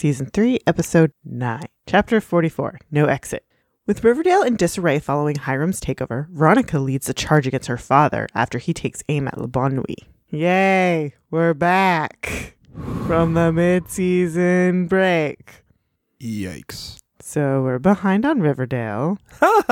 Season 3, Episode 9, Chapter 44 No Exit. With Riverdale in disarray following Hiram's takeover, Veronica leads the charge against her father after he takes aim at Le Bon Nuit. Yay, we're back from the mid season break. Yikes. So we're behind on Riverdale.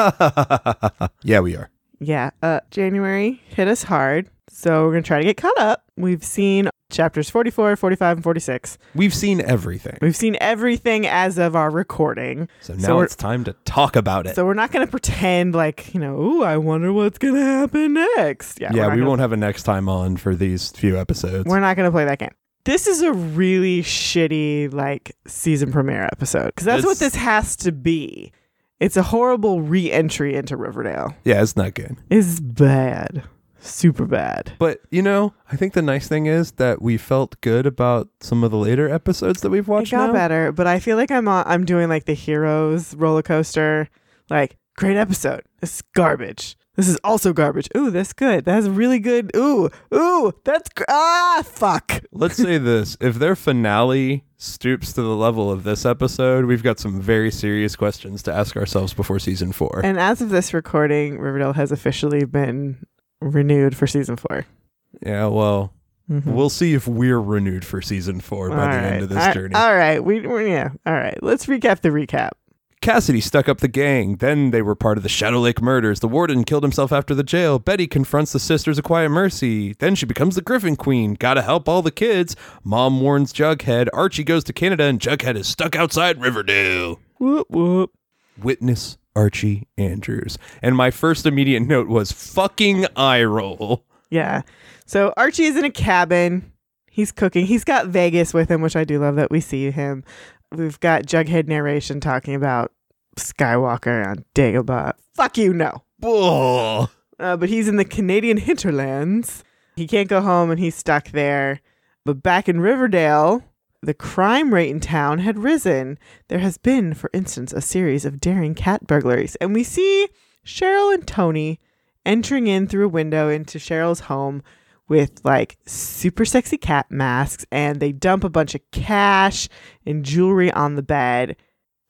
yeah, we are. Yeah, uh, January hit us hard. So we're going to try to get caught up. We've seen chapters 44, 45, and 46. We've seen everything. We've seen everything as of our recording. So now we're- it's time to talk about it. So we're not going to pretend like, you know, ooh, I wonder what's going to happen next. Yeah, yeah, we gonna- won't have a next time on for these few episodes. We're not going to play that game. This is a really shitty, like, season premiere episode because that's what this has to be. It's a horrible re entry into Riverdale. yeah, it's not good. It's bad. Super bad. But, you know, I think the nice thing is that we felt good about some of the later episodes that we've It watched got now. better, but I feel like I'm on, I'm doing like the heroes roller coaster. Like, great episode. This is garbage. This is also garbage. Ooh, that's good. That's really good. Ooh, ooh, that's gr- ah fuck. Let's say this. If their finale stoops to the level of this episode, we've got some very serious questions to ask ourselves before season four. And as of this recording, Riverdale has officially been renewed for season 4 yeah, well, Mhm. we'll see if we're renewed for season four by All the right. end of this All- journey. All right, we we- yeah. All right, let's recap the recap. Cassidy stuck up the gang. Then they were part of the Shadow Lake murders. The warden killed himself after the jail. Betty confronts the Sisters of Quiet Mercy. Then she becomes the Gryphon Queen. Gotta help all the kids. Mom warns Jughead. Archie goes to Canada and Jughead is stuck outside Riverdale. Whoop whoop. Witness Archie Andrews. And my first immediate note was fucking eye roll. Yeah. So Archie is in a cabin. He's cooking. He's got Vegas with him, which I do love that we see him. We've got Jughead narration talking about Skywalker on Dagobah. Fuck you, no. Bull. Uh, but he's in the Canadian hinterlands. He can't go home and he's stuck there. But back in Riverdale, the crime rate in town had risen. There has been, for instance, a series of daring cat burglaries. And we see Cheryl and Toni entering in through a window into Cheryl's home with like super sexy cat masks and they dump a bunch of cash and jewelry on the bed.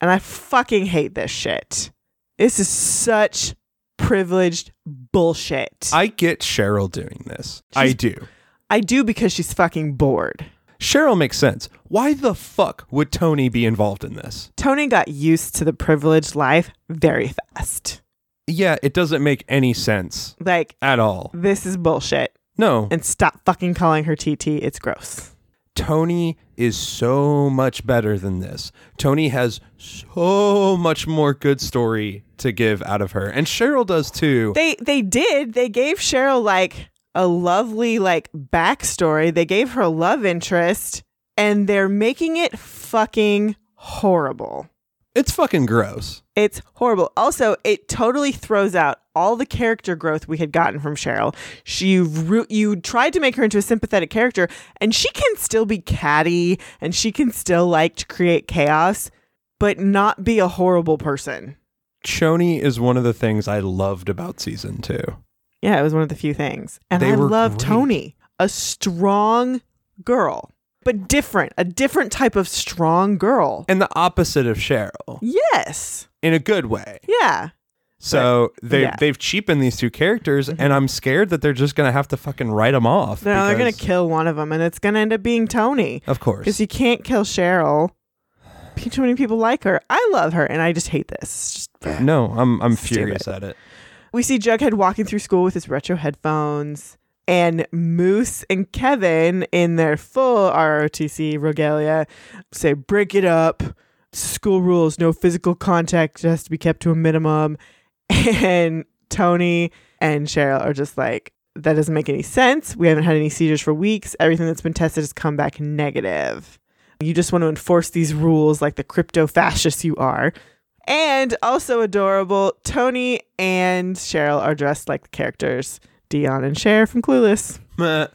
And I fucking hate this shit. This is such privileged bullshit. I, get Cheryl doing this. I do. I do because she's fucking bored. Cheryl makes sense. Why the fuck would Toni be involved in this? Toni got used to the privileged life very fast. Yeah, it doesn't make any sense Like, at all. this is bullshit. No, And stop fucking calling her TT. It's gross. Toni is so much better than this. Toni has so much more good story to give out of her. And Cheryl does too. They they did. They gave Cheryl like a lovely like backstory. They gave her a love interest, and they're making it fucking horrible. It's fucking gross. It's horrible. Also, it totally throws out all the character growth we had gotten from Cheryl. She you tried to make her into a sympathetic character, and she can still be catty, and she can still like to create chaos, but not be a horrible person. Choni is one of the things I loved about season two. Yeah, it was one of the few things. And They I love great. Toni, a strong girl, but different, a different type of strong girl. And the opposite of Cheryl Yes. in a good way. Yeah. So they yeah. they've cheapened these two characters, mm-hmm. and I'm scared that they're just gonna have to fucking write them off. No, they're going to kill one of them, and it's going to end up being Toni. Of course, Because you can't kill Cheryl. Too many people like her. I love her, and I just hate this. Just- No, I'm I'm Stupid. furious at it. We see Jughead walking through school with his retro headphones, and Moose and Kevin in their full ROTC regalia say, "Break it up. School rules: no physical contact has to be kept to a minimum." And Toni and Cheryl are just like, "That doesn't make any sense. We haven't had any seizures for weeks. Everything that's been tested has come back negative. You just want to enforce these rules like the crypto fascists you are." And also adorable, Toni and Cheryl are dressed like the characters Dion and Cher from Clueless. Meh.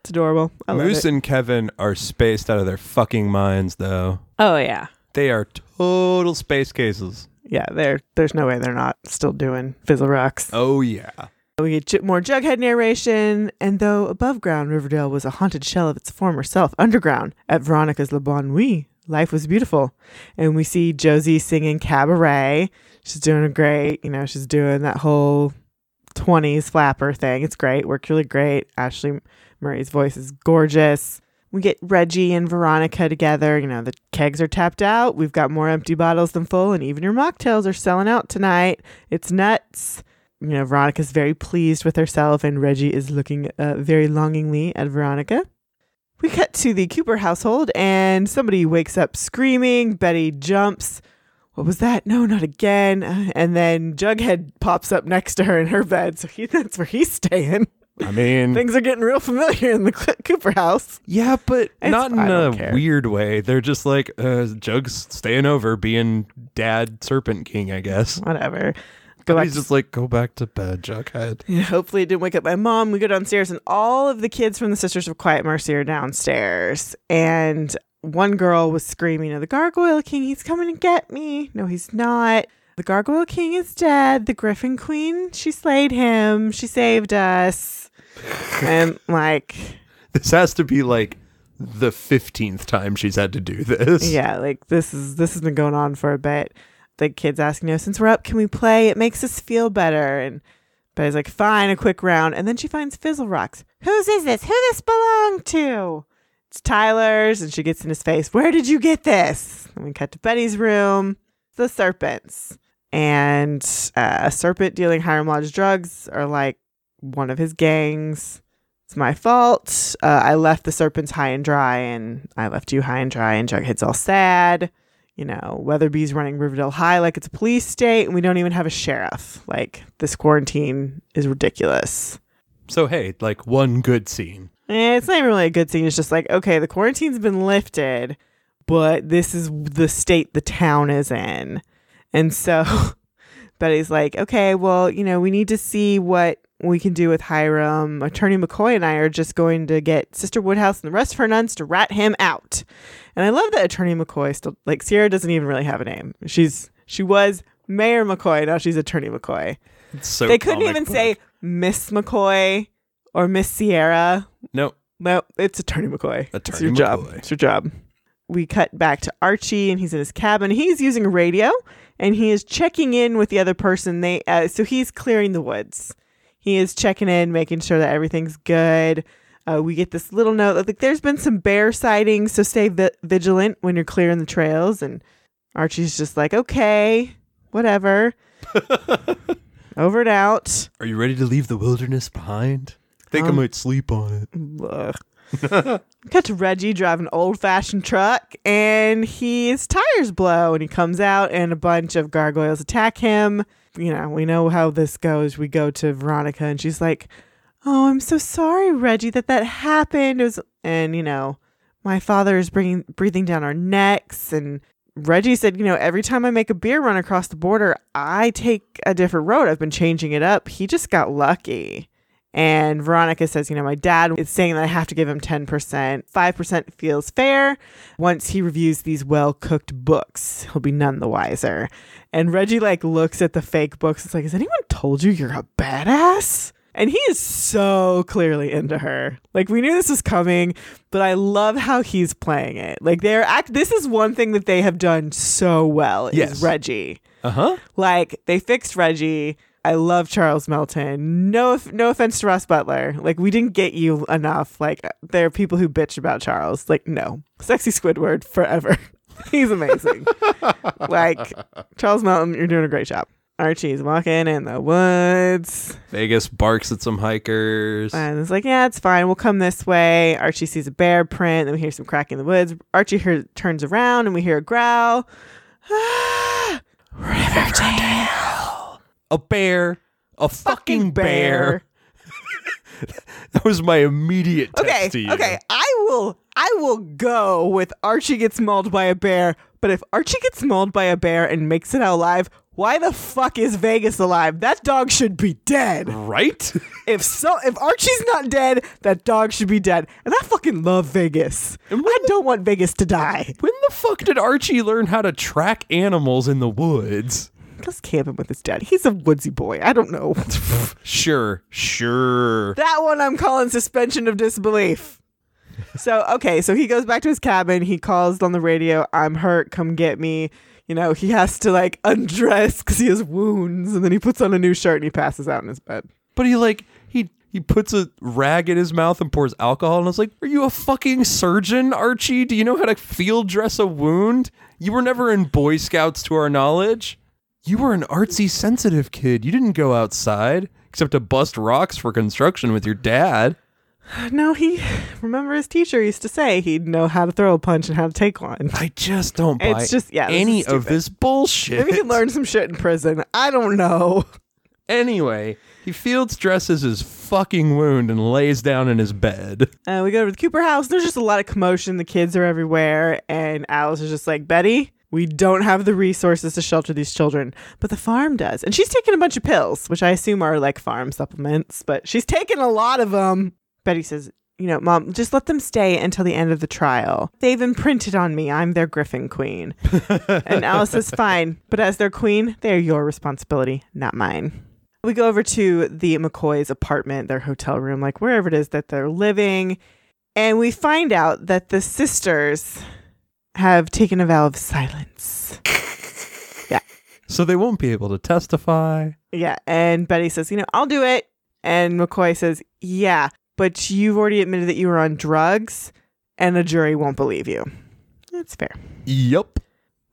It's adorable. I love Moose it. and Kevin are spaced out of their fucking minds, though. oh yeah, They are total space cases. yeah. There, there's no way they're not still doing Fizzle Rocks. Oh yeah. We get j- more Jughead narration, and though above ground Riverdale was a haunted shell of its former self, underground at Veronica's Le Bon Nuit life was beautiful. And we see Josie singing cabaret. She's doing a great. You know, she's doing that whole 20s flapper thing. It's great. Worked really great. Ashley Murray's voice is gorgeous. We get Reggie and Veronica together. You know, the kegs are tapped out. We've got more empty bottles than full, and even your mocktails are selling out tonight. It's nuts. You know, Veronica's very pleased with herself, and Reggie is looking uh, very longingly at Veronica. We cut to the Cooper household, and somebody wakes up screaming. Betty jumps. What was that? No, not again. Uh, And then Jughead pops up next to her in her bed, so he, that's where he's staying. I mean, Things are getting real familiar in the Cooper house. yeah, but It's- not in a care. weird way. They're just like uh, Jug's staying over, being Dad Serpent King, I guess. Whatever. Go back He's to just like, go back to bed, Jughead. Yeah, hopefully it didn't wake up my mom. We go downstairs and all of the kids from the Sisters of Quiet Mercy are downstairs. And one girl was screaming, the Gargoyle King, he's coming to get me. No, he's not. The Gargoyle King is dead. The Gryphon Queen, she slayed him. She saved us. and like, This has to be like the 15th time she's had to do this. yeah, like this is this has been going on for a bit. The kids asking, you know, since we're up, can we play? It makes us feel better. And Betty's like, fine, a quick round. And then she finds Fizzle Rocks. Whose is this? Who this belong to? It's Tyler's. And she gets in his face. Where did you get this? And we cut to Betty's room. The serpents. And uh, a serpent dealing Hiram Lodge drugs are like one of his gangs. It's my fault. Uh, I left the serpents high and dry, and I left you high and dry, and Jughead's all sad. You know, Weatherbee's running Riverdale High like it's a police state, and we don't even have a sheriff. Like, this quarantine is ridiculous. So, hey, like one good scene. Eh, it's not even really a good scene. It's just like, okay, the quarantine's been lifted, but this is the state the town is in. And so Betty's like, okay, well, you know, we need to see what we can do with Hiram. Attorney McCoy and I are just going to get Sister Woodhouse and the rest of her nuns to rat him out. And I love that Attorney McCoy still, like, Sierra doesn't even really have a name. She's, she was Mayor McCoy, now she's Attorney McCoy. It's so they couldn't even book. say Miss McCoy or Miss Sierra. no. No, it's Attorney McCoy. Attorney it's your job. It's your job. We cut back to Archie, and he's in his cabin. He's using a radio, and he is checking in with the other person. They uh, so he's clearing the woods. He is checking in, making sure that everything's good. Uh, we get this little note that like there's been some bear sightings, so stay vi- vigilant when you're clearing the trails. And Archie's just like, okay, whatever. Over and out. Are you ready to leave the wilderness behind? Think I Um, might sleep on it. Ugh. Cut to Reggie driving an old fashioned truck and his tires blow and he comes out and a bunch of gargoyles attack him. You know, we know how this goes. We go to Veronica and she's like, Oh, I'm so sorry, Reggie, that that happened. It was, and you know, my father is bringing, breathing down our necks. And Reggie said, You know, every time I make a beer run across the border, I take a different road. I've been changing it up. He just got lucky. And Veronica says, you know, my dad is saying that I have to give him 10%. 5% feels fair. Once he reviews these well cooked books, he'll be none the wiser. And Reggie, like, looks at the fake books. It's like, has anyone told you you're a badass? And he is so clearly into her. Like, we knew this was coming, but I love how he's playing it. Like, they're act. This is one thing that they have done so well is Yes. Reggie. Uh huh. Like they fixed Reggie. I love Charles Melton. No, no offense to Ross Butler. Like we didn't get you enough. Like there are people who bitch about Charles. Like no, sexy Squidward forever. He's amazing. like Charles Melton, you're doing a great job. Archie's walking in the woods. Vegas barks at some hikers. And it's like, yeah, it's fine. We'll come this way. Archie sees a bear print. Then we hear some cracking in the woods. Archie hear, turns around and we hear a growl. Ah, Riverdale. a bear. A fucking, bear. That was my immediate text Okay, to you. okay. I will I will go with Archie gets mauled by a bear, but if Archie gets mauled by a bear and makes it out alive, why the fuck is Vegas alive? That dog should be dead. Right? If so if Archie's not dead, that dog should be dead. And I fucking love Vegas. And I don't want Vegas to die. when the fuck did Archie learn how to track animals in the woods? Goes camping with his dad. He's a woodsy boy. I don't know. Sure, sure. that one I'm calling suspension of disbelief. so okay, so he goes back to his cabin. He calls on the radio. I'm hurt. Come get me. You know, he has to like undress because he has wounds, and then he puts on a new shirt and he passes out in his bed. But he like he he puts a rag in his mouth and pours alcohol, and I was like, "Are you a fucking surgeon, Archie? Do you know how to field dress a wound? You were never in Boy Scouts, to our knowledge. You were an artsy, sensitive kid. You didn't go outside except to bust rocks for construction with your dad." No, he remember his teacher used to say he'd know how to throw a punch and how to take one. I just don't buy It's just- yeah, this is any of stupid. this bullshit. Maybe he can learn some shit in prison. I don't know. Anyway, he fields dresses his fucking wound and lays down in his bed. Uh, we go to the Cooper house. There's just a lot of commotion. The kids are everywhere, and Alice is just like, Betty, we don't have the resources to shelter these children, but the farm does. And she's taking a bunch of pills, which I assume are like farm supplements, but she's taking a lot of them. Betty says, you know, mom, just let them stay until the end of the trial. They've imprinted on me. I'm their Gryphon queen. and Alice says, fine, but as their queen, they're your responsibility, not mine. We go over to the McCoy's apartment, their hotel room, like wherever it is that they're living. And we find out that the sisters have taken a vow of silence. Yeah. So they won't be able to testify. Yeah. And Betty says, you know, I'll do it. And McCoy says, yeah, but you've already admitted that you were on drugs and a jury won't believe you. That's fair. Yup.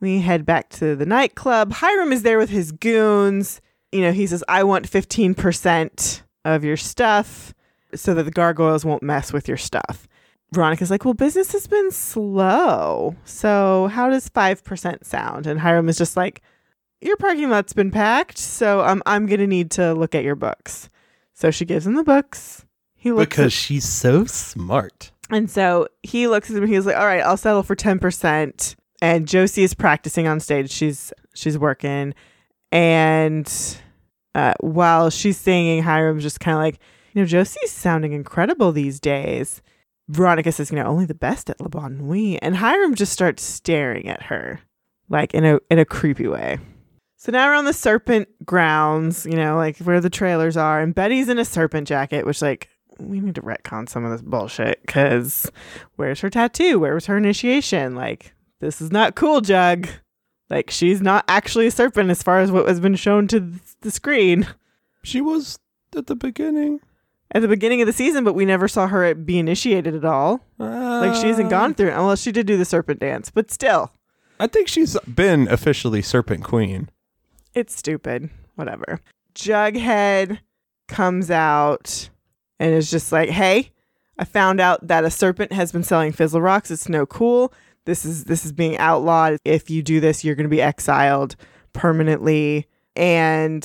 We head back to the nightclub. Hiram is there with his goons. You know, he says, I want 15% of your stuff so that the gargoyles won't mess with your stuff. Veronica's like, Well, business has been slow. So how does 5% sound? And Hiram is just like, Your parking lot's been packed. So um, I'm going to need to look at your books. So she gives him the books. He looks Because she's so smart. and so he looks at him and he's like, All right, I'll settle for ten percent. And Josie is practicing on stage. She's she's working. And uh, while she's singing, Hiram's just kind of like, you know, Josie's sounding incredible these days. Veronica says, you know, only the best at Le Bon Nuit. And Hiram just starts staring at her, like in a in a creepy way. So now we're on the serpent grounds, you know, like where the trailers are, and Betty's in a serpent jacket, which like we need to retcon some of this bullshit because where's her tattoo? Where was her initiation? Like, this is not cool, Jug. Like, she's not actually a serpent as far as what has been shown to th- the screen She was at the beginning. at the beginning of the season, but we never saw her be initiated at all. Like, she hasn't gone uh. through it, unless she did do the serpent dance, but still, I think she's been officially Serpent Queen. it's stupid. Whatever. Jughead comes out and is just like, "Hey, I found out that a serpent has been selling fizzle rocks. It's no cool. This is this is being outlawed. If you do this, you're going to be exiled permanently." And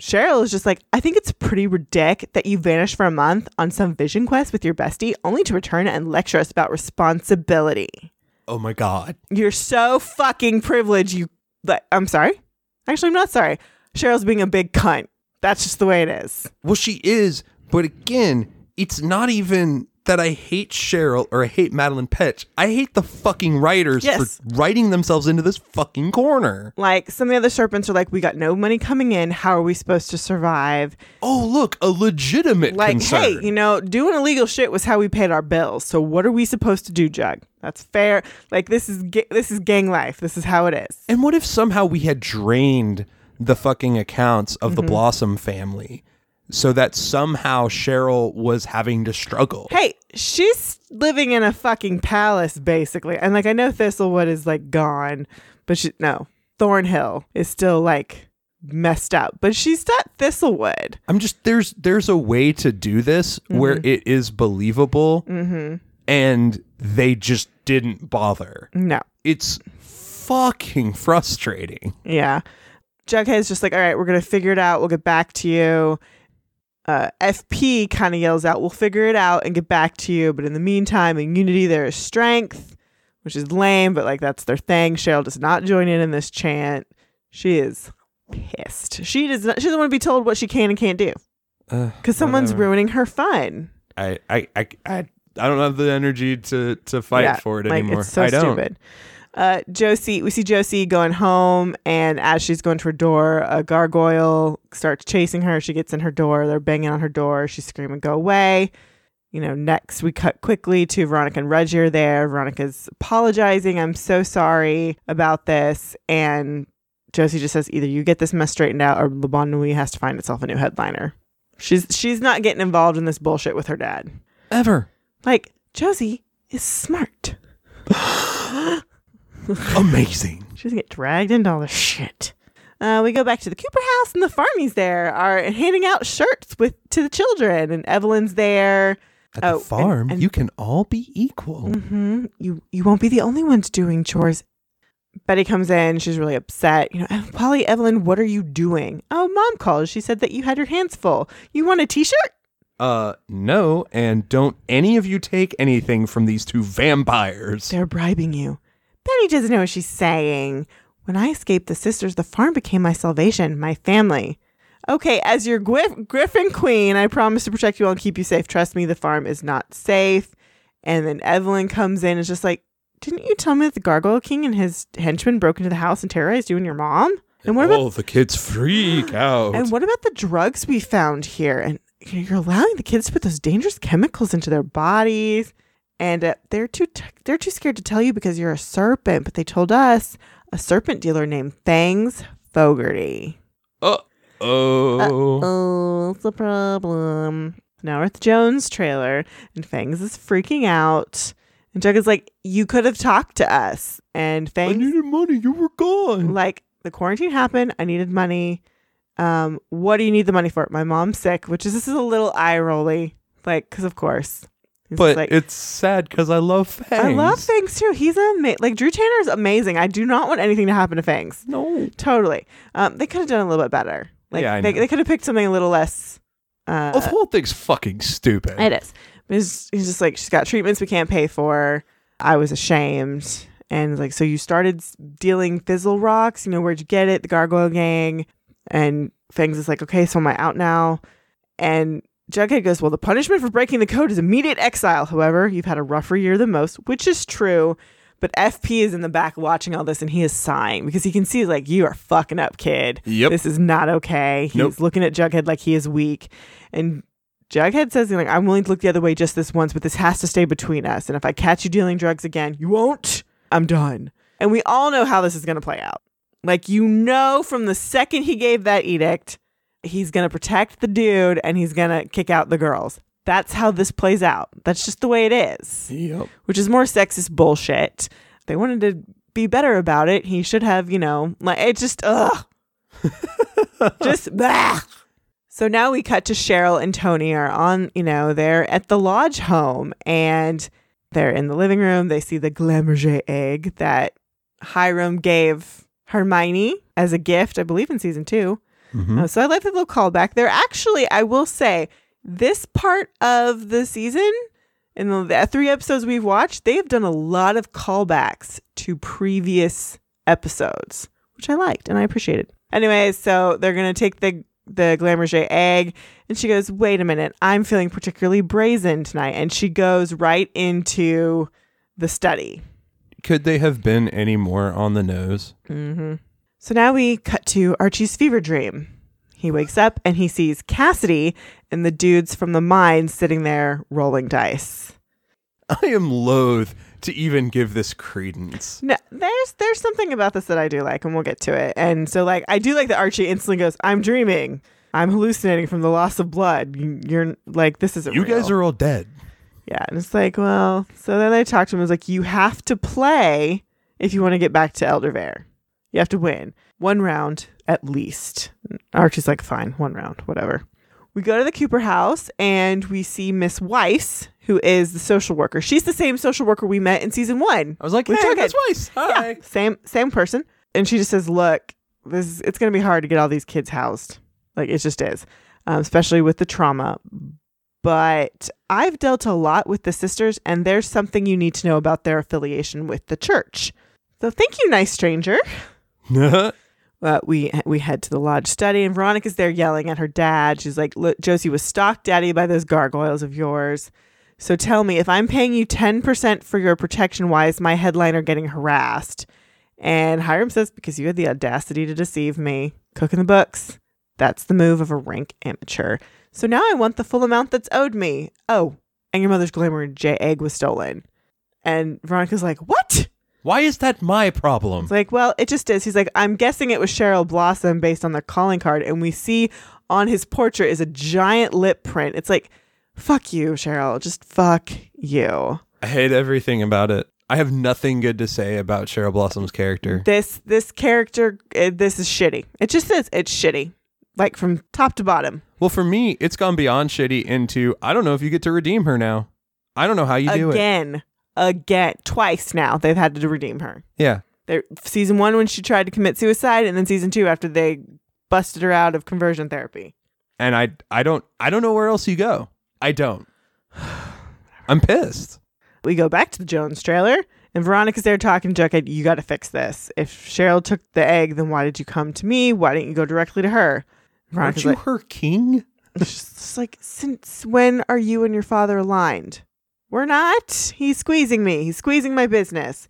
Cheryl is just like, "I think it's pretty ridiculous that you vanished for a month on some vision quest with your bestie, only to return and lecture us about responsibility. Oh my god. You're so fucking privileged. You, but I'm sorry. Actually, I'm not sorry. Cheryl's being a big cunt. That's just the way it is. Well, she is, but again, it's not even that I hate Cheryl or I hate Madelaine Petsch. I hate the fucking writers Yes. for writing themselves into this fucking corner. Like some of the other serpents are like, we got no money coming in. How are we supposed to survive? Oh, look, a legitimate Like, concern. hey, you know, doing illegal shit was how we paid our bills. So what are we supposed to do, Jug? That's fair. Like this is ga- this is gang life. This is how it is. And what if somehow we had drained the fucking accounts of Mm-hmm. the Blossom family so that somehow Cheryl was having to struggle? Hey, she's living in a fucking palace basically. And like I know Thistlewood is like gone, but she no. Thornhill is still like messed up. But she's not Thistlewood. I'm just there's there's a way to do this where Mm-hmm. it is believable and they just didn't bother. No. It's fucking frustrating. Yeah. Jughead's just like, all right, we're gonna figure it out. We'll get back to you. Uh, FP kind of yells out, "We'll figure it out and get back to you." But in the meantime, in Unity, there is strength, which is lame, but like that's their thing. Cheryl does not join in in this chant. She is pissed. She does not. She doesn't want to be told what she can and can't do Uh, because someone's whatever. ruining her fun. I, I, I, I, I don't have the energy to to fight Yeah, for it like, anymore. It's so I don't. stupid. Uh, Josie, we see Josie going home, and as she's going to her door, a gargoyle starts chasing her. She gets in her door. They're banging on her door. She's screaming, "Go away!" You know, next we cut quickly to Veronica and Reggie are there. Veronica's apologizing. I'm so sorry about this. And Josie just says either you get this mess straightened out or Le Bon Nuit has to find itself a new headliner. She's she's not getting involved in this bullshit with her dad. Ever. Like, Josie is smart. Amazing. She doesn't get dragged into all this shit. Uh, we go back to the Cooper house, and the Farmies there are handing out shirts with to the children, and Evelyn's there. At Oh, the farm, and- you can all be equal. hmm You you won't be the only ones doing chores. Betty comes in. She's really upset. You know, "Oh, Polly, Evelyn, what are you doing? Oh, mom called. She said that you had your hands full. You want a T-shirt? Uh, no, and don't any of you take anything from these two vampires. They're bribing you. Betty doesn't know what she's saying. When I escaped the sisters, the farm became my salvation, my family. Okay, as your Gwif- Gryphon Queen, I promise to protect you all and keep you safe. Trust me, the farm is not safe. And then Evelyn comes in and is just like, Didn't you tell me that the Gargoyle King and his henchmen broke into the house and terrorized you and your mom? And what about oh, the kids freak out. and what about the drugs we found here? And you're allowing the kids to put those dangerous chemicals into their bodies, and uh, they're too t- they're too scared to tell you because you're a serpent. But they told us a serpent dealer named Fangs Fogarty. uh oh. Oh, it's a problem. Now we're at the Jones trailer, and Fangs is freaking out. And Jug is like, "You could have talked to us." And Fangs, I needed money. You were gone. like the quarantine happened i needed money um what do you need the money for my mom's sick which is this is a little eye rolly like because of course He's but like it's sad because I love Fangs. i love fangs. Too. He's amazing. like drew tanner is amazing. I do not want anything to happen to fangs. No. totally. Um they could have done a little bit better. Like Yeah, they, they could have picked something a little less uh Oh, the whole thing's fucking stupid. it is. He's, he's just like she's got treatments we can't pay for. I was ashamed. And like so you started dealing fizzle rocks. You know where'd you get it? The gargoyle gang. And fangs is like okay so am i out now. And jughead goes well the punishment for breaking the code is immediate exile however you've had a rougher year than most which is true but fp is in the back watching all this and he is sighing because he can see like you are fucking up kid Yep. this is not okay. He's Nope. looking at Jughead like he is weak. And Jughead says, like, I'm willing to look the other way just this once, but this has to stay between us. And if I catch you dealing drugs again, you won't. I'm done. And we all know how this is going to play out. Like, you know, from the second he gave that edict, he's going to protect the dude and he's going to kick out the girls. That's how this plays out. That's just the way it is Yep. which is more sexist bullshit. They wanted to be better about it. He should have, you know, like it just ugh. just bah. So now we cut to Cheryl and Toni are on, you know, they're at the lodge home and they're in the living room. They see the Glamourget egg that Hiram gave Hermione as a gift, I believe in season 2. Mhm. Uh, so I like the little callback. They're actually, I will say, this part of the season, in the, the three episodes we've watched, they have done a lot of callbacks to previous episodes, which I liked and I appreciated. Anyway, so they're gonna take the the Glamourget egg, and she goes, "Wait a minute, I'm feeling particularly brazen tonight," and she goes right into the study. Could they have been any more on the nose? hmm So now we cut to Archie's fever dream. He wakes up and he sees Cassidy and the dudes from the mine sitting there rolling dice. I am loath to even give this credence. No, there's there's something about this that I do like, and we'll get to it. And so, like, I do like that Archie instantly goes, "I'm dreaming, I'm hallucinating from the loss of blood." You- You're like, this isn't. You guys are all dead. Yeah, and it's like, well, so then they talked to him. It was like, you have to play if you want to get back to Eldervale. You have to win one round at least. Archie's like, fine, one round, whatever. We go to the Cooper house and we see Miss Weiss, who is the social worker. She's the same social worker we met in season one. I was like, hey, Miss. Weiss. Hi. Yeah, same same person. And she just says, "Look, this is, it's going to be hard to get all these kids housed. Like it just is, um, especially with the trauma. But I've dealt a lot with the sisters, and there's something you need to know about their affiliation with the church. So thank you, nice stranger." Uh, we we head to the lodge study, and Veronica's there yelling at her dad. She's like, "Look, Josie was stalked, Daddy, by those gargoyles of yours. So tell me, if I'm paying you ten percent for your protection, why is my headliner getting harassed?" And Hiram says, "Because you had the audacity to deceive me, cooking the books. That's the move of a rank amateur. So now I want the full amount that's owed me. Oh, and your mother's Glamour J egg was stolen. And Veronica's like, What? Why is that my problem? It's like, Well, it just is. He's like, I'm guessing it was Cheryl Blossom based on the calling card. And we see on his portrait is a giant lip print. It's like, Fuck you, Cheryl. Just fuck you. I hate everything about it. I have nothing good to say about Cheryl Blossom's character. This this character, uh, this is shitty. It just is. It's shitty, like from top to bottom. Well, for me, it's gone beyond shitty into I don't know if you get to redeem her now. I don't know how you do it. again, again, twice now they've had to redeem her. Yeah. There, season one when she tried to commit suicide, and then season two after they busted her out of conversion therapy. And I I don't I don't know where else you go. I don't. I'm pissed. We go back to the Jones trailer, and Veronica's there talking to Jughead. You got to fix this. If Cheryl took the egg, then why did you come to me? Why didn't you go directly to her? Aren't you like, her king? She's like, since when are you and your father aligned? We're not. He's squeezing me. He's squeezing my business.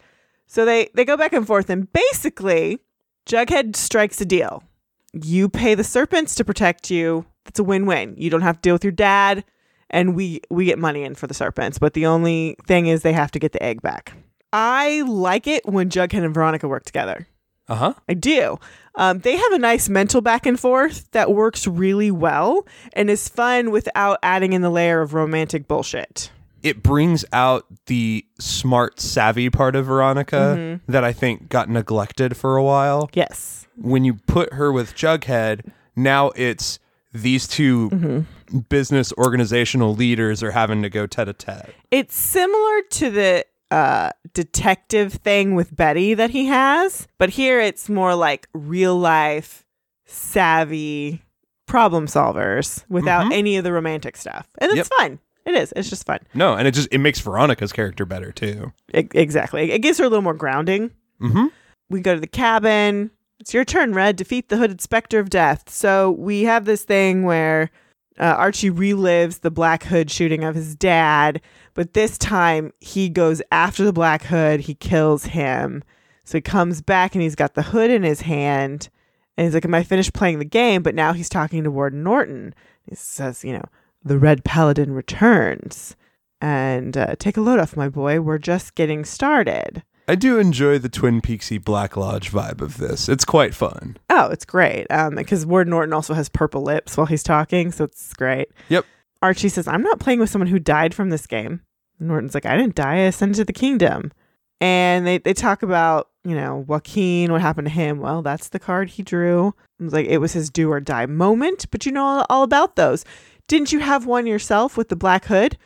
So they they go back and forth, and basically, Jughead strikes a deal. You pay the serpents to protect you. That's a win-win. You don't have to deal with your dad, and we we get money in for the serpents. But the only thing is, they have to get the egg back. I like it when Jughead and Veronica work together. Uh huh. I do. Um, they have a nice mental back and forth that works really well and is fun without adding in the layer of romantic bullshit. It brings out the smart, savvy part of Veronica that I think got neglected for a while. Yes. When you put her with Jughead, now it's these 2 business organizational leaders are having to go tete a tete. It's similar to the uh, detective thing with Betty that he has, but here it's more like real life, savvy problem solvers without Mhm. any of the romantic stuff. And it's Yep. fun. It is. It's just fun. No, and it just it makes Veronica's character better too. E- exactly. It gives her a little more grounding. Mm-hmm. we go to the cabin. It's your turn, Red. Defeat the hooded specter of death. So we have this thing where uh, Archie relives the Black Hood shooting of his dad, but this time he goes after the Black Hood. He kills him. So he comes back and he's got the hood in his hand. And he's like, Am I finished playing the game? But now he's talking to Warden Norton. He says, You know, the Red Paladin returns. And uh, take a load off, my boy. We're just getting started. I do enjoy the Twin Peaksy Black Lodge vibe of this. It's quite fun. Oh, it's great. Um, because Ward Norton also has purple lips while he's talking, so it's great. Yep. Archie says, "I'm not playing with someone who died from this game." Norton's like, "I didn't die. I ascended to the kingdom." And they they talk about you know Joaquin, what happened to him. Well, that's the card he drew. It was like it was his do or die moment. But you know all, all about those. Didn't you have one yourself with the black hood?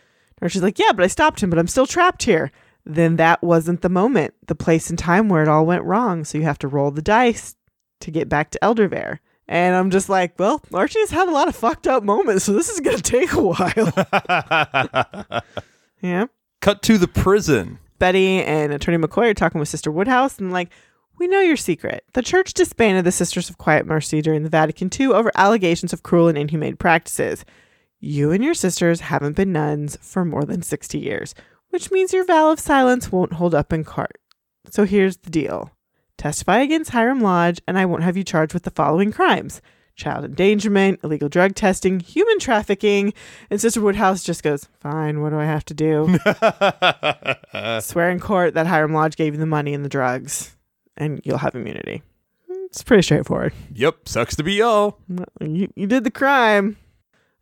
Archie's like, "Yeah, but I stopped him. But I'm still trapped here." Then that wasn't the moment, the place and time where it all went wrong. So you have to roll the dice to get back to Eldervale. And I'm just like, well, Archie's had a lot of fucked up moments, so this is going to take a while. yeah. Cut to the prison. Betty and Attorney McCoy are talking with Sister Woodhouse and like, we know your secret. The church disbanded the Sisters of Quiet Mercy during the Vatican II over allegations of cruel and inhumane practices. You and your sisters haven't been nuns for more than 60 years, which means your vow of silence won't hold up in court. So here's the deal testify against Hiram Lodge, and I won't have you charged with the following crimes child endangerment, illegal drug testing, human trafficking. And Sister Woodhouse just goes, Fine, what do I have to do? Swear in court that Hiram Lodge gave you the money and the drugs, and you'll have immunity. It's pretty straightforward. Yep, sucks to be y'all. You, you did the crime.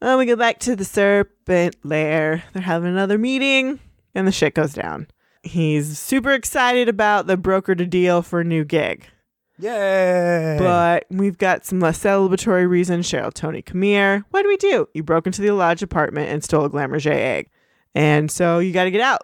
Uh, we go back to the serpent lair. They're having another meeting, and the shit goes down. He's super excited about the broker to deal for a new gig. Yay! But we've got some less celebratory reasons. Cheryl, Toni, come here. What do we do? You broke into the Lodge apartment and stole a Glamour J egg. And so you got to get out.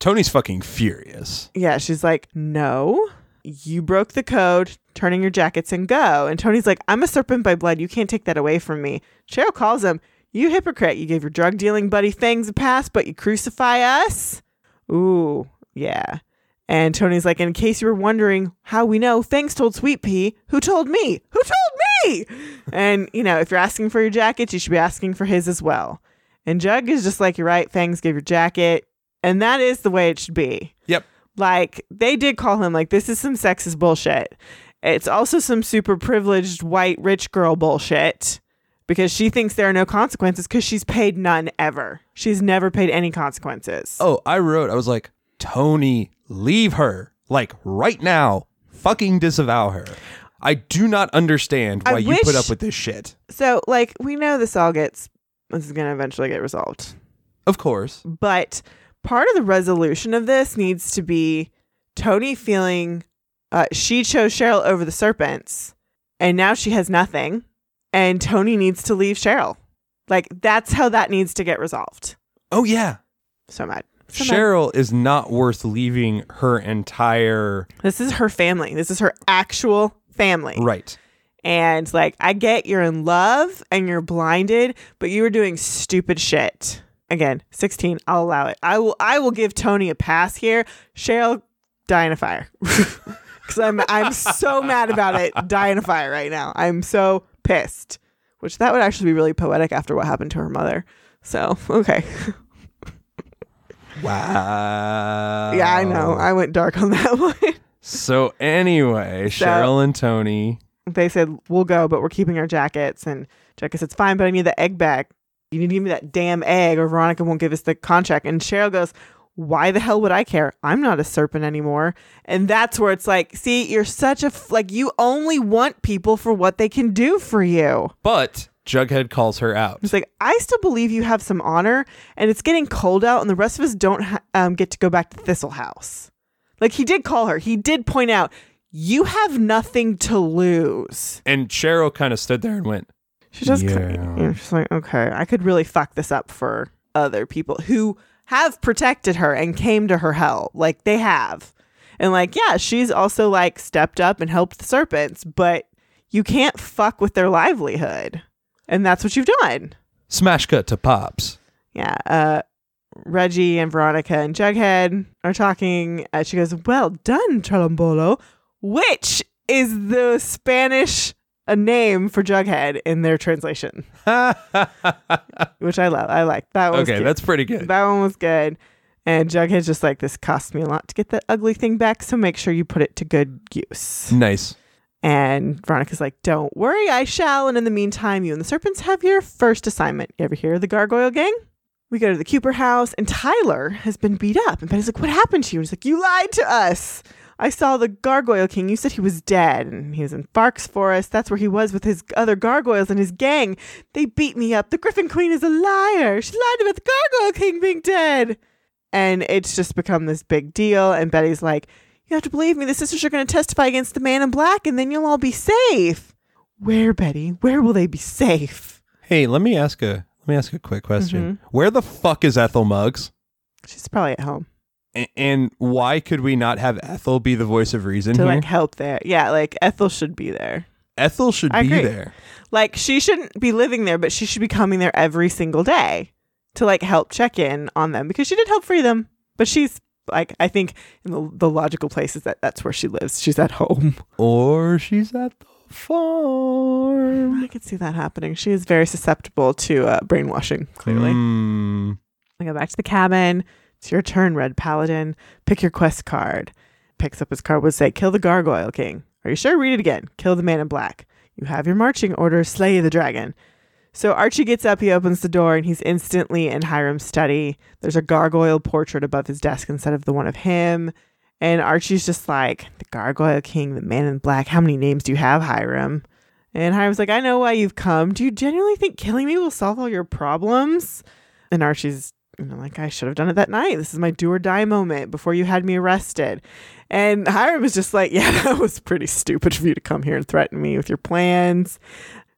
Toni's fucking furious. Yeah, she's like, no, you broke the code, turning your jackets and go. And Toni's like, I'm a serpent by blood. You can't take that away from me. Cheryl calls him, you hypocrite. You gave your drug dealing buddy Fangs a pass, but you crucify us? Ooh, yeah. And Toni's like, in case you were wondering how we know, Fangs told Sweet Pea, who told me? Who told me? and, you know, if you're asking for your jacket, you should be asking for his as well. And Jug is just like, you're right, Fangs gave your jacket. And that is the way it should be. Yep. Like, they did call him, like, this is some sexist bullshit. It's also some super privileged white rich girl bullshit. Because she thinks there are no consequences because she's paid none ever. She's never paid any consequences. Oh, I wrote, I was like, Toni, leave her. Like right now. Fucking disavow her. I do not understand I why you wish- put up with this shit. So, like, we know this all gets, this is going to eventually get resolved. Of course. But part of the resolution of this needs to be Toni feeling uh, she chose Cheryl over the serpents and now she has nothing and Toni needs to leave Cheryl. Like, that's how that needs to get resolved. Oh, yeah. So mad. So mad. Cheryl is not worth leaving her entire. This is her family. This is her actual family. Right. And like, I get you're in love and you're blinded, but you were doing stupid shit. Again, 16, I'll allow it. I will I will give Toni a pass here. Cheryl, die in a fire. Cause I'm I'm so mad about it. Die in a fire right now. I'm so pissed. Which that would actually be really poetic after what happened to her mother. So okay. Wow. Yeah, I know. I went dark on that one. So anyway, So- Cheryl and Toni. they said we'll go, but we're keeping our jackets. And Jackie says, it's "Fine, but I need the egg back. You need to give me that damn egg, or Veronica won't give us the contract." And Cheryl goes, "Why the hell would I care? I'm not a serpent anymore." And that's where it's like, see, you're such a f- like you only want people for what they can do for you. But Jughead calls her out. It's like I still believe you have some honor, and it's getting cold out, and the rest of us don't ha- um, get to go back to Thistle House. Like he did call her. He did point out you have nothing to lose. And Cheryl kind of stood there and went, She just Yeah. you know, she's like, okay, I could really fuck this up for other people who have protected her and came to her help. Like they have. And like, yeah, she's also like stepped up and helped the serpents, but you can't fuck with their livelihood. And that's what you've done. smash cut to Pops. Yeah. Uh Reggie and Veronica and Jughead are talking. Uh, she goes, Well done, Torombolo, which is the Spanish a name for Jughead in their translation. which I love. I like that one. was okay, that's pretty good. that one was good. And Jughead's just like, this cost me a lot to get that ugly thing back, so make sure you put it to good use. Nice. And Veronica's like, don't worry, I shall. And in the meantime, you and the serpents have your first assignment. You ever hear of the Gargoyle Gang? We go to the Cooper house, and Tyler has been beat up. And Betty's like, what happened to you? And he's like, you lied to us. I saw the Gargoyle King. You said he was dead, and he was in Fox Forest. That's where he was with his other gargoyles and his gang. They beat me up. The Gryphon Queen is a liar. She lied about the Gargoyle King being dead. And it's just become this big deal. And Betty's like, you have to believe me. The sisters are going to testify against the man in black, and then you'll all be safe. Where, Betty? Where will they be safe? Hey, let me ask a let me ask a quick question. Mm-hmm. Where the fuck is Ethel Muggs? She's probably at home and why could we not have Ethel be the voice of reason to here? like help there. Yeah, like Ethel should be there. Ethel should I be agree. there. Like she shouldn't be living there, but she should be coming there every single day to like help check in on them because she did help free them. But she's like, I think in the, the logical place is that that's where she lives. She's at home. Or she's at the farm. I could see that happening. She is very susceptible to uh, brainwashing. Clearly. Hmm. I go back to the cabin. It's your turn, Red Paladin. Pick your quest card. Picks up his card, would say, Kill the Gargoyle King. Are you sure? Read it again. Kill the man in black. You have your marching order, Slay the dragon. So Archie gets up, he opens the door, and he's instantly in Hiram's study. There's a gargoyle portrait above his desk instead of the one of him. And Archie's just like, The Gargoyle King, the man in black. How many names do you have, Hiram? And Hiram's like, I know why you've come. Do you genuinely think killing me will solve all your problems? And Archie's you know, like, I should have done it that night. This is my do or die moment before you had me arrested. And Hiram is just like, Yeah, that was pretty stupid of you to come here and threaten me with your plans.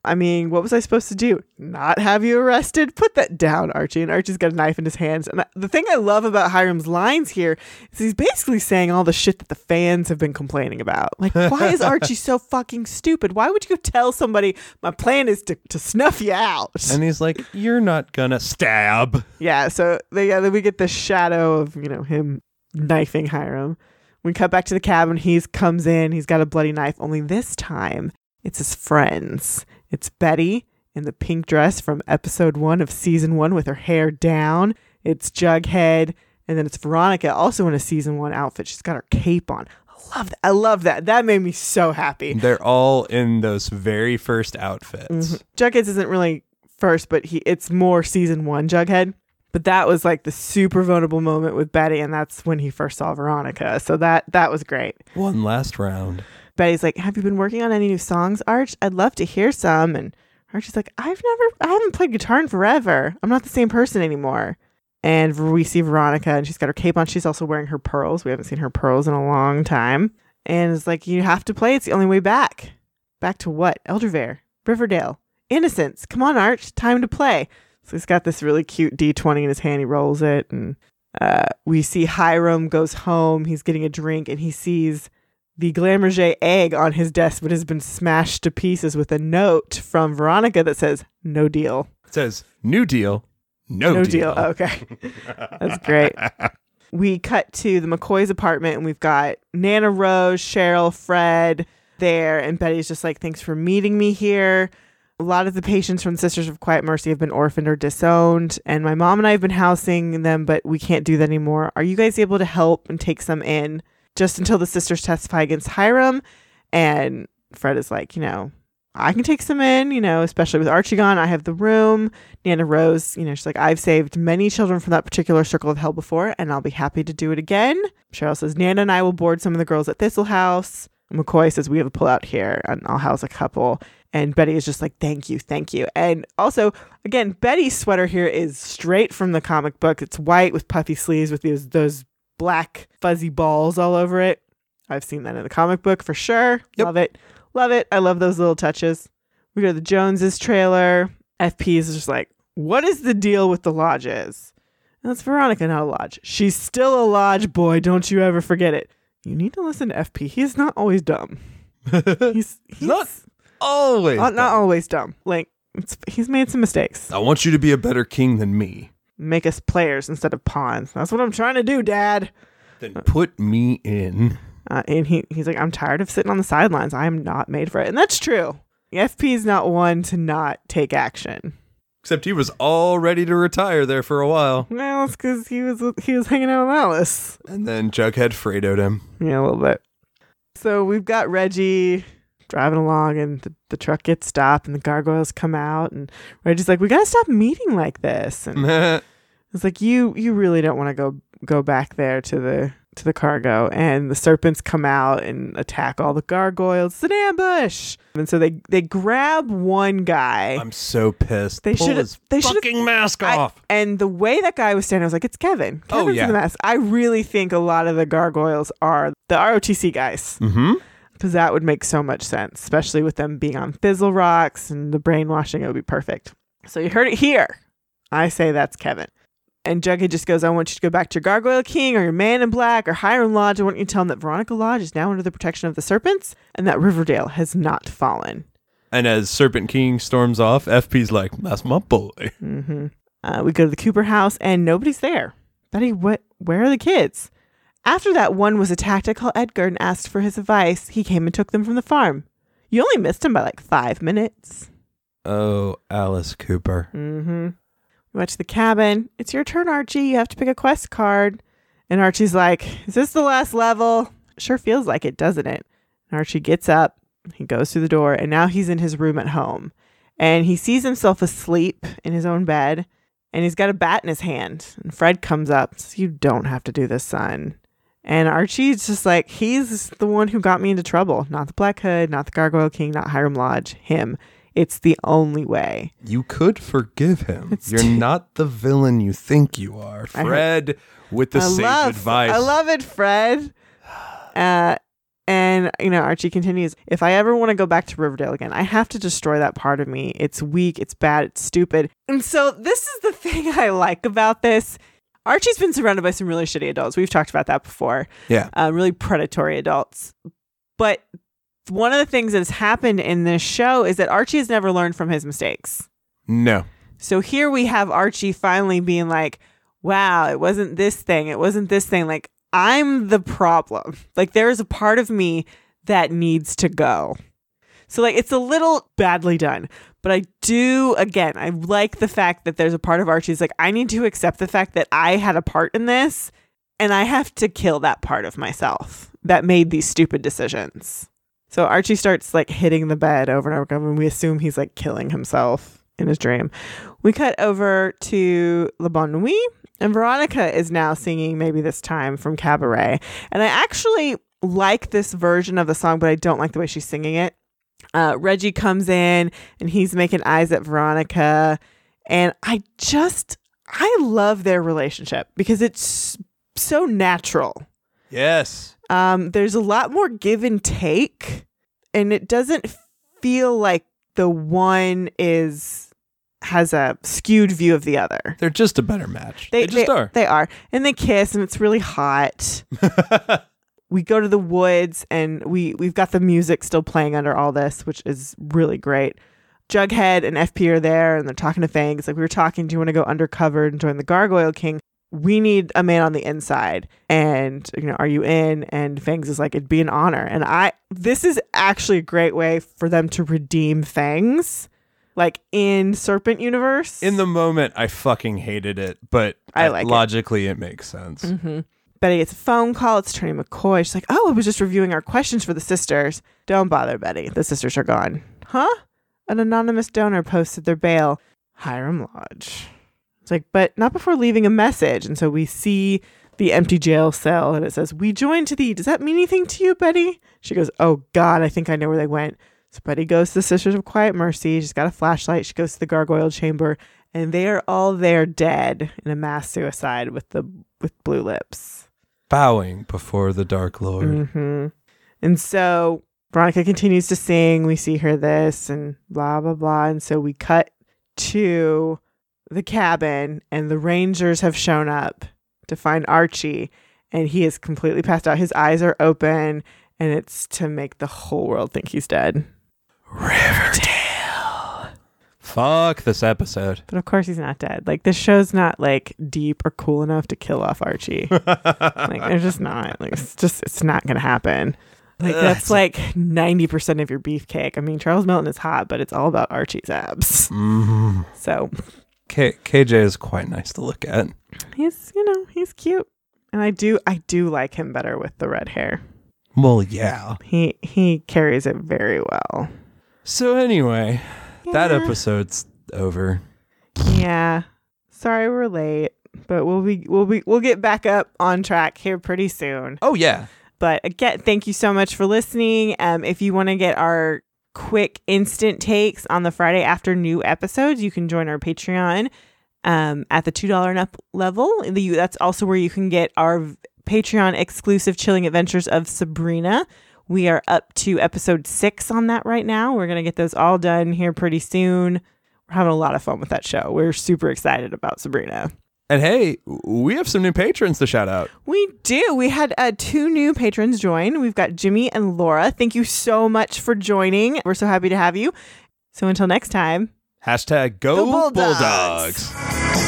I mean, what was I supposed to do? Not have you arrested? Put that down, Archie. And Archie's got a knife in his hands. And the thing I love about Hiram's lines here is he's basically saying all the shit that the fans have been complaining about. Like, why is Archie so fucking stupid? Why would you tell somebody my plan is to, to snuff you out? And he's like, You're not gonna stab. Yeah, so they, yeah, then we get the shadow of you know him knifing Hiram. We cut back to the cabin. He comes in. He's got a bloody knife. Only this time, it's his friends. It's Betty in the pink dress from episode one of season one with her hair down. It's Jughead, and then it's Veronica, also in a season one outfit. She's got her cape on. I love that. I love that. That made me so happy. They're all in those very first outfits. Mhm. Jughead's isn't really first, but he it's more season one Jughead. But that was like the super vulnerable moment with Betty, and that's when he first saw Veronica. So that that was great. One last round. Betty's like, "Have you been working on any new songs, Arch? I'd love to hear some." And Archie's like, "I've never, I haven't played guitar in forever. I'm not the same person anymore." And we see Veronica, and she's got her cape on. She's also wearing her pearls. We haven't seen her pearls in a long time. And it's like, "You have to play. It's the only way back. Back to what? Eldervale, Riverdale, Innocence. Come on, Arch. Time to play." So he's got this really cute D20 in his hand. He rolls it, and uh, we see Hiram goes home. He's getting a drink, and he sees the Glamourget egg on his desk, but has been smashed to pieces with a note from Veronica that says "No deal." It says new deal, no, no deal. deal. Okay, that's great. We cut to the McCoy's apartment, and we've got Nana Rose, Cheryl, Fred there, and Betty's just like, "Thanks for meeting me here." A lot of the patients from the Sisters of Quiet Mercy have been orphaned or disowned, and my mom and I have been housing them, but we can't do that anymore. Are you guys able to help and take some in just until the sisters testify against Hiram? And Fred is like, you know, I can take some in, you know, especially with Archie gone. I have the room. Nana Rose, you know, she's like, I've saved many children from that particular circle of hell before, and I'll be happy to do it again. Cheryl says, Nana and I will board some of the girls at Thistle House. McCoy says, We have a pullout here, and I'll house a couple. And Betty is just like, Thank you, thank you. And also, again, Betty's sweater here is straight from the comic book. It's white with puffy sleeves with those, those black fuzzy balls all over it. I've seen that in the comic book for sure. Yep. Love it. Love it. I love those little touches. We go to the Joneses trailer. FP is just like, what is the deal with the lodges? And that's Veronica, not a lodge. She's still a lodge boy. Don't you ever forget it. You need to listen to FP. He's not always dumb. He's, he's not Always. uh, not always dumb. Like it's, he's made some mistakes. I want you to be a better king than me. Make us players instead of pawns. That's what I'm trying to do, Dad. Then put me in. Uh, and he, he's like, I'm tired of sitting on the sidelines. I am not made for it. And that's true. FP is not one to not take action. Except he was all ready to retire there for a while. No, it's because he was he was hanging out with Alice. And then Jughead Fredoed him. Yeah, a little bit. So we've got Reggie driving along, and the, the truck gets stopped, and the gargoyles come out, and Reggie's like, "We gotta stop meeting like this." And it's like, "You you really don't want to go go back there to the to the cargo." And the serpents come out and attack all the gargoyles. It's an ambush, and so they they grab one guy. I'm so pissed. They should've- his they fucking mask I- off. and the way that guy was standing, I was like, it's Kevin. Oh, Kevin's yeah. the mask. I really think a lot of the gargoyles are the ROTC guys mm-hmm. Because that would make so much sense, especially with them being on Fizzle Rocks and the brainwashing. It would be perfect. So you heard it here. I say that's Kevin. And Jughead just goes, I want you to go back to your Gargoyle King or your Man in Black or Hiram Lodge. I want you to tell him that Veronica Lodge is now under the protection of the serpents and that Riverdale has not fallen. And as Serpent King storms off, FP's like, "That's my boy." Mm-hmm. Uh, we go to the Cooper house and nobody's there. Betty, what? Where are the kids? After that, one was attacked. I called Edgar and asked for his advice. He came and took them from the farm. You only missed him by like five minutes. Oh, Alice Cooper. Mm-hmm. We went to the cabin. It's your turn, Archie. You have to pick a quest card. And Archie's like, Is this the last level? Sure feels like it, doesn't it? And Archie gets up. He goes through the door, and now he's in his room at home. And he sees himself asleep in his own bed, and he's got a bat in his hand. And Fred comes up, says, You don't have to do this, son. And Archie's just like, He's the one who got me into trouble. Not the Black Hood, not the Gargoyle King, not Hiram Lodge. Him. It's the only way. You could forgive him. It's You're too- not the villain you think you are. Fred with the I sage love, advice. I love it, Fred. Uh, and you know, Archie continues. If I ever want to go back to Riverdale again, I have to destroy that part of me. It's weak. It's bad. It's stupid. And so this is the thing I like about this. Archie's been surrounded by some really shitty adults. We've talked about that before. Yeah. uh, really predatory adults. But one of the things that has happened in this show is that Archie has never learned from his mistakes. No. So here we have Archie finally being like, wow, it wasn't this thing. It wasn't this thing. Like, I'm the problem. Like, there is a part of me that needs to go. So, like, it's a little badly done. But I do, again, I like the fact that there's a part of Archie's like, I need to accept the fact that I had a part in this and I have to kill that part of myself that made these stupid decisions. So Archie starts like hitting the bed over and over again, and we assume he's like killing himself in his dream. We cut over to La Bonne Nuit, and Veronica is now singing maybe this time from Cabaret. And I actually like this version of the song, but I don't like the way she's singing it. Uh, Reggie comes in and he's making eyes at Veronica. And I just, I love their relationship because it's so natural. Yes. Um, there's a lot more give and take, and it doesn't feel like the one is has a skewed view of the other. They're just a better match. They, just are. They are. And they kiss and it's really hot. we go to the woods and we we've got the music still playing under all this, which is really great. Jughead and FP are there and they're talking to Fangs. Like we were talking, do you want to go undercover and join the Gargoyle King? We need a man on the inside. And, you know, are you in? And Fangs is like, it'd be an honor. And I this is actually a great way for them to redeem Fangs like in Serpent Universe. In the moment, I fucking hated it, but I like logically it. it makes sense. Mm-hmm. Betty gets a phone call. It's Attorney McCoy. She's like, "Oh, I was just reviewing our questions for the sisters. Don't bother, Betty. The sisters are gone." Huh? An anonymous donor posted their bail. Hiram Lodge. It's like, but not before leaving a message. And so we see the empty jail cell, and it says, "We joined to thee." Does that mean anything to you, Betty? She goes, "Oh God, I think I know where they went." So Betty goes to the Sisters of Quiet Mercy. She's got a flashlight. She goes to the gargoyle chamber, and they are all there dead in a mass suicide with the with blue lips, bowing before the Dark Lord. Mm-hmm. And so Veronica continues to sing. We see her this and blah blah blah. And so we cut to the cabin, and the Rangers have shown up to find Archie, and he is completely passed out. His eyes are open, and it's to make the whole world think he's dead. Riverdale. Fuck this episode. But of course he's not dead. Like this show's not like deep or cool enough to kill off Archie. like they're just not. Like it's just it's not gonna happen. Like that's like ninety percent of your beefcake. I mean, Charles Melton is hot, but it's all about Archie's abs. Mm-hmm. So, K- KJ is quite nice to look at. He's you know he's cute, and I do I do like him better with the red hair. Well, yeah, he he carries it very well. So anyway, yeah. that episode's over. Yeah. Sorry we're late, but we'll be we'll be we'll get back up on track here pretty soon. Oh yeah. But again, thank you so much for listening. Um, if you want to get our quick instant takes on the Friday after new episodes, you can join our Patreon um, at the two dollar and up level. That's also where you can get our Patreon exclusive chilling adventures of Sabrina we are up to episode six on that right now. We're going to get those all done here pretty soon. We're having a lot of fun with that show. We're super excited about Sabrina. And hey, we have some new patrons to shout out. We do. We had uh, two new patrons join. We've got Jimmy and Laura. Thank you so much for joining. We're so happy to have you. So until next time, hashtag go, go Bulldogs. Bulldogs.